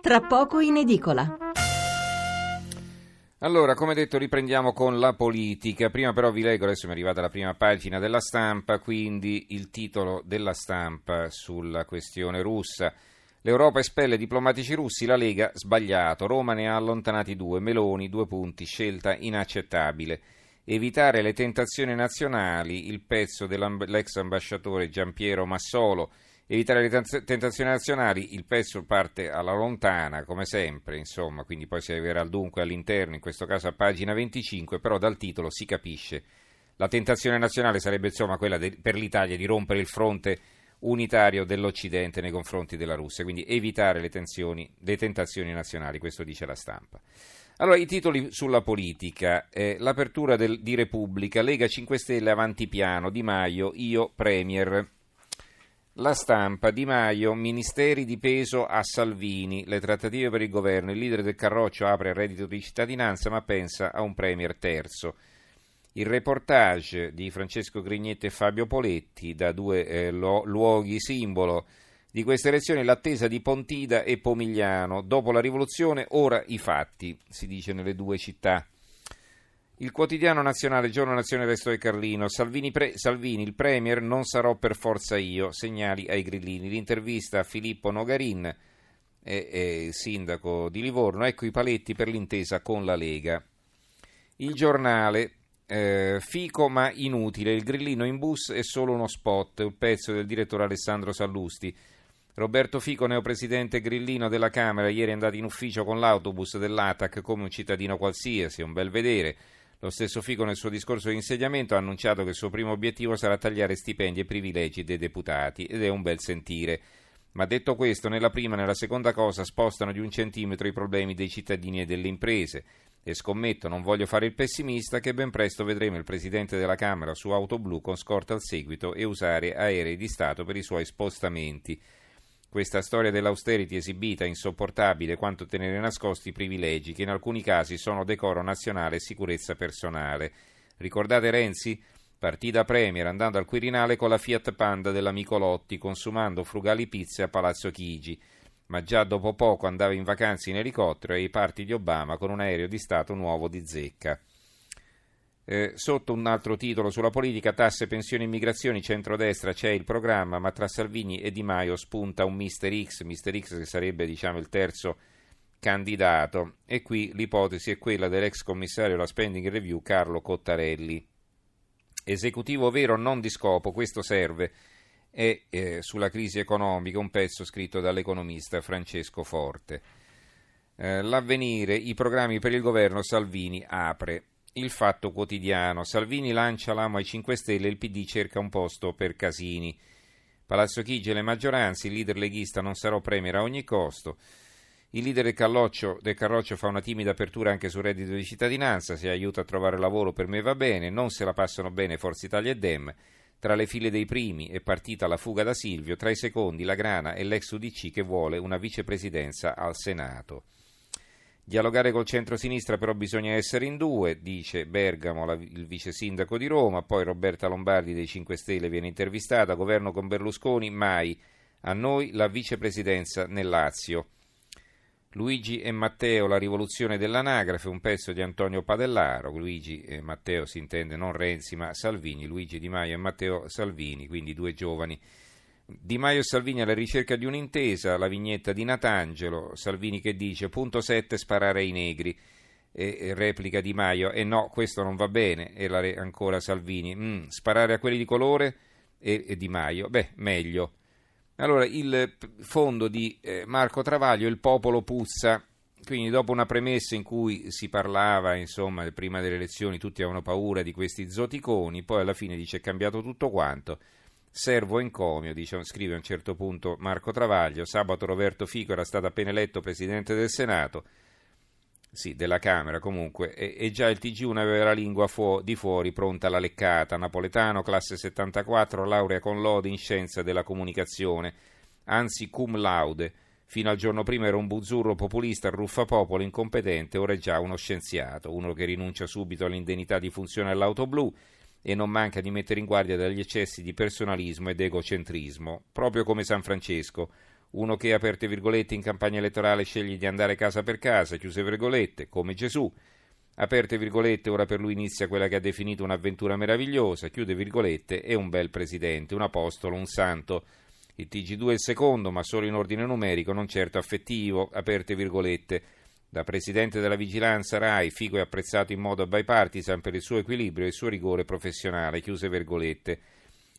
tra poco in edicola. Allora, come detto, riprendiamo con la politica. Prima però vi leggo, adesso mi è arrivata la prima pagina della stampa, quindi il titolo della stampa sulla questione russa. L'Europa espelle diplomatici russi, la Lega sbagliato, Roma ne ha allontanati due, Meloni due punti, scelta inaccettabile. Evitare le tentazioni nazionali, il pezzo dell'ex ambasciatore Giampiero Massolo. Evitare le tentazioni nazionali, il pezzo parte alla lontana, come sempre, insomma, quindi poi si arriverà al dunque all'interno, in questo caso a pagina 25, però dal titolo si capisce. La tentazione nazionale sarebbe insomma quella de, per l'Italia di rompere il fronte unitario dell'Occidente nei confronti della Russia, quindi evitare le, tensioni, le tentazioni nazionali, questo dice la stampa. Allora, i titoli sulla politica, eh, l'apertura del, di Repubblica, Lega 5 Stelle avanti piano, Di Maio, io Premier. La stampa, Di Maio, ministeri di peso a Salvini, le trattative per il governo, il leader del Carroccio apre il reddito di cittadinanza ma pensa a un premier terzo. Il reportage di Francesco Grignetti e Fabio Poletti da due eh, lo, luoghi simbolo di queste elezioni, l'attesa di Pontida e Pomigliano. Dopo la rivoluzione, ora i fatti, si dice nelle due città. Il quotidiano nazionale, giorno nazione resto del Carlino, Salvini, pre, Salvini, il premier, non sarò per forza io, segnali ai grillini. L'intervista a Filippo Nogarin, eh, eh, sindaco di Livorno, ecco i paletti per l'intesa con la Lega. Il giornale, eh, fico ma inutile, il grillino in bus è solo uno spot, un pezzo del direttore Alessandro Sallusti. Roberto Fico, neopresidente grillino della Camera, ieri è andato in ufficio con l'autobus dell'ATAC come un cittadino qualsiasi, un bel vedere. Lo stesso Fico nel suo discorso di insediamento ha annunciato che il suo primo obiettivo sarà tagliare stipendi e privilegi dei deputati ed è un bel sentire. Ma detto questo, nella prima e nella seconda cosa spostano di un centimetro i problemi dei cittadini e delle imprese. E scommetto, non voglio fare il pessimista, che ben presto vedremo il Presidente della Camera su auto blu con scorta al seguito e usare aerei di Stato per i suoi spostamenti. Questa storia dell'austerity esibita, insopportabile quanto tenere nascosti i privilegi, che in alcuni casi sono decoro nazionale e sicurezza personale. Ricordate Renzi? Partì da Premier andando al Quirinale con la Fiat Panda dell'amico Lotti, consumando frugali pizze a Palazzo Chigi, ma già dopo poco andava in vacanze in elicottero ai parti di Obama con un aereo di Stato nuovo di zecca. Eh, sotto un altro titolo sulla politica, tasse, pensioni, immigrazioni, centrodestra, c'è il programma, ma tra Salvini e Di Maio spunta un Mister X, Mister X che sarebbe diciamo, il terzo candidato. E qui l'ipotesi è quella dell'ex commissario alla spending review Carlo Cottarelli. Esecutivo vero non di scopo, questo serve. È eh, sulla crisi economica un pezzo scritto dall'economista Francesco Forte. Eh, l'avvenire, i programmi per il governo Salvini apre. Il fatto quotidiano. Salvini lancia l'amo ai 5 Stelle il PD cerca un posto per Casini. Palazzo Chigi e le maggioranze, il leader leghista non sarò premier a ogni costo. Il leader del Carroccio, del Carroccio fa una timida apertura anche sul reddito di cittadinanza, se aiuta a trovare lavoro per me va bene, non se la passano bene Forza Italia e Dem. Tra le file dei primi è partita la fuga da Silvio, tra i secondi la Grana e l'ex UDC che vuole una vicepresidenza al Senato. Dialogare col centro-sinistra però bisogna essere in due, dice Bergamo, la, il vice sindaco di Roma, poi Roberta Lombardi dei 5 Stelle viene intervistata, governo con Berlusconi, mai, a noi la vicepresidenza nel Lazio. Luigi e Matteo, la rivoluzione dell'anagrafe, un pezzo di Antonio Padellaro, Luigi e Matteo si intende non Renzi ma Salvini, Luigi Di Maio e Matteo Salvini, quindi due giovani di Maio e Salvini alla ricerca di un'intesa, la vignetta di Natangelo, Salvini che dice punto 7 sparare ai negri, e, replica Di Maio, e no, questo non va bene, e la, ancora Salvini, mm, sparare a quelli di colore? E, e, Di Maio, beh, meglio. Allora, il fondo di eh, Marco Travaglio, il popolo puzza, quindi dopo una premessa in cui si parlava, insomma, prima delle elezioni tutti avevano paura di questi zoticoni, poi alla fine dice è cambiato tutto quanto Servo encomio, dice, scrive a un certo punto Marco Travaglio, sabato Roberto Fico era stato appena eletto Presidente del Senato, sì, della Camera comunque, e, e già il TG1 aveva la lingua fu- di fuori pronta alla leccata, napoletano, classe 74, laurea con lode in scienza della comunicazione, anzi cum laude, fino al giorno prima era un buzzurro populista, ruffapopolo, incompetente, ora è già uno scienziato, uno che rinuncia subito all'indennità di funzione all'auto blu, e non manca di mettere in guardia dagli eccessi di personalismo ed egocentrismo, proprio come San Francesco, Uno che, aperte virgolette, in campagna elettorale sceglie di andare casa per casa, chiuse virgolette, come Gesù. Aperte virgolette, ora per lui inizia quella che ha definito un'avventura meravigliosa, chiude virgolette, è un bel presidente, un apostolo, un santo. Il TG2 è il secondo, ma solo in ordine numerico, non certo affettivo, aperte virgolette. Da presidente della vigilanza RAI, Figo è apprezzato in modo bipartisan per il suo equilibrio e il suo rigore professionale, chiuse virgolette.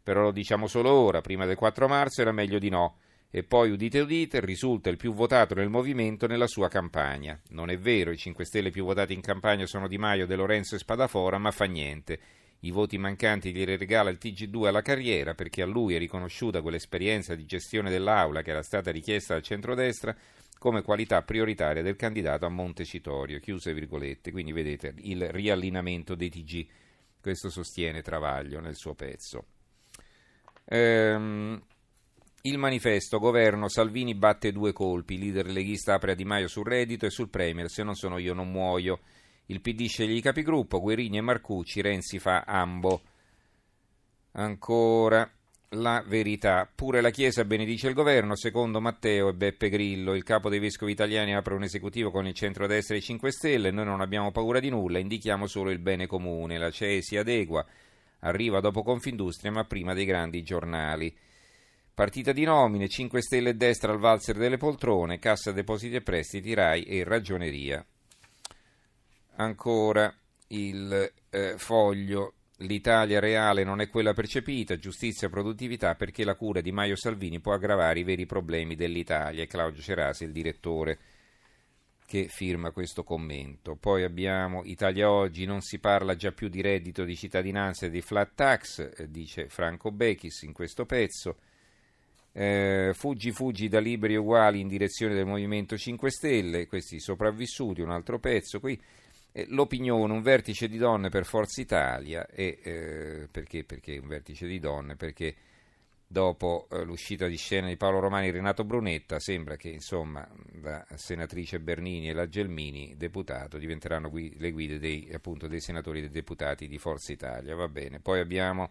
Però lo diciamo solo ora, prima del 4 marzo era meglio di no. E poi, udite udite, risulta il più votato nel movimento nella sua campagna. Non è vero, i 5 Stelle più votati in campagna sono Di Maio, De Lorenzo e Spadafora, ma fa niente. I voti mancanti gli regala il TG2 alla carriera perché a lui è riconosciuta quell'esperienza di gestione dell'aula che era stata richiesta dal centrodestra come qualità prioritaria del candidato a Montecitorio, chiuse virgolette. Quindi vedete il riallineamento dei TG, questo sostiene Travaglio nel suo pezzo. Ehm, il manifesto, governo, Salvini batte due colpi, leader leghista apre a Di Maio sul reddito e sul Premier, se non sono io non muoio. Il PD sceglie i capigruppo, Guerini e Marcucci, Renzi fa ambo. Ancora la verità. Pure la Chiesa benedice il governo, secondo Matteo e Beppe Grillo. Il capo dei vescovi italiani apre un esecutivo con il centro-destra e i 5 Stelle. Noi non abbiamo paura di nulla, indichiamo solo il bene comune. La CEE si adegua, arriva dopo Confindustria, ma prima dei grandi giornali. Partita di nomine, 5 Stelle e destra al valzer delle poltrone, Cassa Depositi e Prestiti, RAI e Ragioneria. Ancora il eh, foglio. L'Italia reale non è quella percepita, giustizia e produttività perché la cura di Maio Salvini può aggravare i veri problemi dell'Italia. È Claudio Cerasi, il direttore, che firma questo commento. Poi abbiamo Italia Oggi, non si parla già più di reddito di cittadinanza e di flat tax, eh, dice Franco Bechis in questo pezzo. Eh, fuggi, fuggi da liberi uguali in direzione del Movimento 5 Stelle, questi sopravvissuti, un altro pezzo qui. Eh, l'opinione, un vertice di donne per Forza Italia, e, eh, perché, perché un vertice di donne? Perché dopo eh, l'uscita di scena di Paolo Romani e Renato Brunetta sembra che insomma la senatrice Bernini e la Gelmini, deputato, diventeranno gui- le guide dei, appunto, dei senatori e dei deputati di Forza Italia. Va bene, poi abbiamo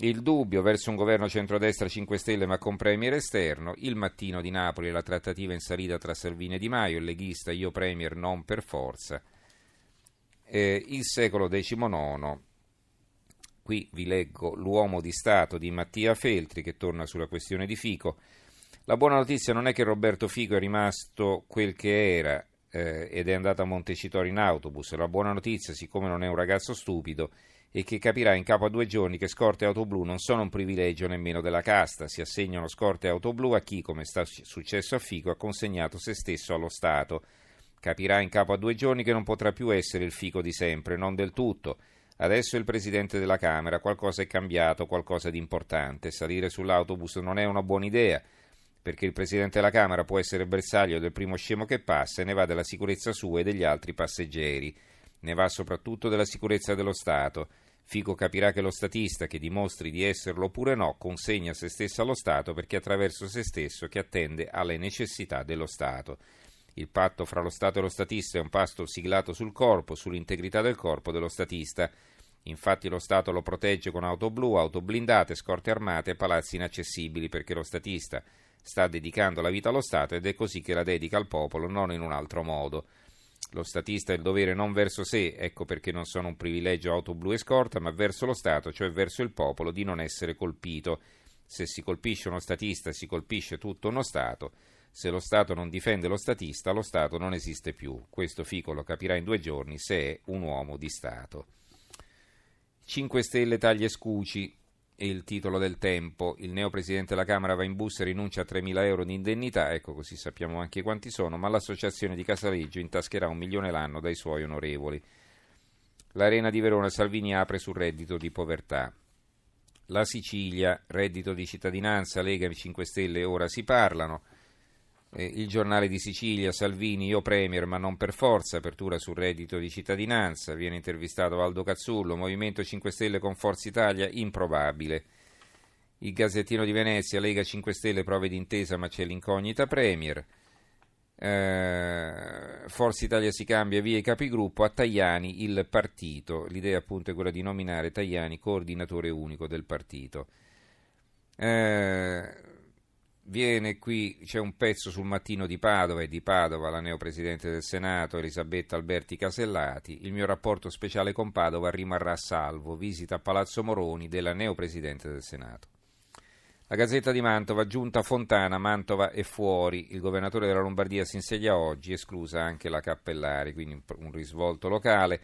il dubbio verso un governo centrodestra 5 Stelle ma con premier esterno, il mattino di Napoli la trattativa in salita tra Salvini e Di Maio, il leghista io premier non per forza, eh, il secolo XIX, qui vi leggo l'uomo di Stato di Mattia Feltri che torna sulla questione di Fico, la buona notizia non è che Roberto Fico è rimasto quel che era eh, ed è andato a Montecitorio in autobus, la buona notizia siccome non è un ragazzo stupido e che capirà in capo a due giorni che scorte auto blu non sono un privilegio nemmeno della casta, si assegnano scorte auto blu a chi, come sta successo a Fico, ha consegnato se stesso allo Stato. Capirà in capo a due giorni che non potrà più essere il Fico di sempre, non del tutto. Adesso è il presidente della Camera, qualcosa è cambiato, qualcosa di importante. Salire sull'autobus non è una buona idea, perché il presidente della Camera può essere bersaglio del primo scemo che passa e ne va della sicurezza sua e degli altri passeggeri. Ne va soprattutto della sicurezza dello Stato. Fico capirà che lo statista, che dimostri di esserlo oppure no, consegna se stesso allo Stato perché attraverso se stesso che attende alle necessità dello Stato. Il patto fra lo Stato e lo statista è un patto siglato sul corpo, sull'integrità del corpo dello statista. Infatti lo Stato lo protegge con auto blu, auto blindate, scorte armate e palazzi inaccessibili perché lo statista sta dedicando la vita allo Stato ed è così che la dedica al popolo, non in un altro modo. Lo statista ha il dovere non verso sé, ecco perché non sono un privilegio auto blu e scorta, ma verso lo Stato, cioè verso il popolo, di non essere colpito. Se si colpisce uno statista, si colpisce tutto uno Stato. Se lo Stato non difende lo statista, lo Stato non esiste più. Questo Fico lo capirà in due giorni se è un uomo di Stato. 5 Stelle taglie scuci è il titolo del tempo. Il neo presidente della Camera va in busta e rinuncia a 3.000 euro di indennità, ecco così sappiamo anche quanti sono, ma l'associazione di Casaleggio intascherà un milione l'anno dai suoi onorevoli. L'Arena di Verona Salvini apre sul reddito di povertà. La Sicilia, reddito di cittadinanza, Lega 5 Stelle, ora si parlano. Eh, il giornale di Sicilia, Salvini, io premier, ma non per forza, apertura sul reddito di cittadinanza, viene intervistato Valdo Cazzullo, Movimento 5 Stelle con Forza Italia, improbabile. Il Gazzettino di Venezia, Lega 5 Stelle, prove d'intesa, ma c'è l'incognita premier. Eh, Forza Italia si cambia via i capigruppo, a Tajani il partito. L'idea appunto è quella di nominare Tajani coordinatore unico del partito. Eh, viene qui, c'è un pezzo sul mattino di Padova e di Padova, la neopresidente del Senato, Elisabetta Alberti Casellati. Il mio rapporto speciale con Padova rimarrà salvo. Visita a Palazzo Moroni della neopresidente del Senato. La Gazzetta di Mantova, giunta Fontana, Mantova è fuori. Il governatore della Lombardia si insedia oggi, esclusa anche la Cappellari, quindi un risvolto locale.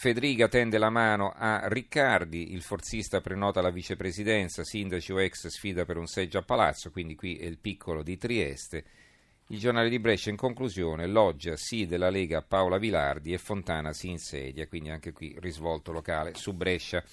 Federica tende la mano a Riccardi, il forzista prenota la vicepresidenza, sindaci o ex sfida per un seggio a palazzo, quindi qui è il piccolo di Trieste. Il giornale di Brescia in conclusione, Loggia sì della Lega Paola Vilardi e Fontana si insedia, quindi anche qui risvolto locale su Brescia.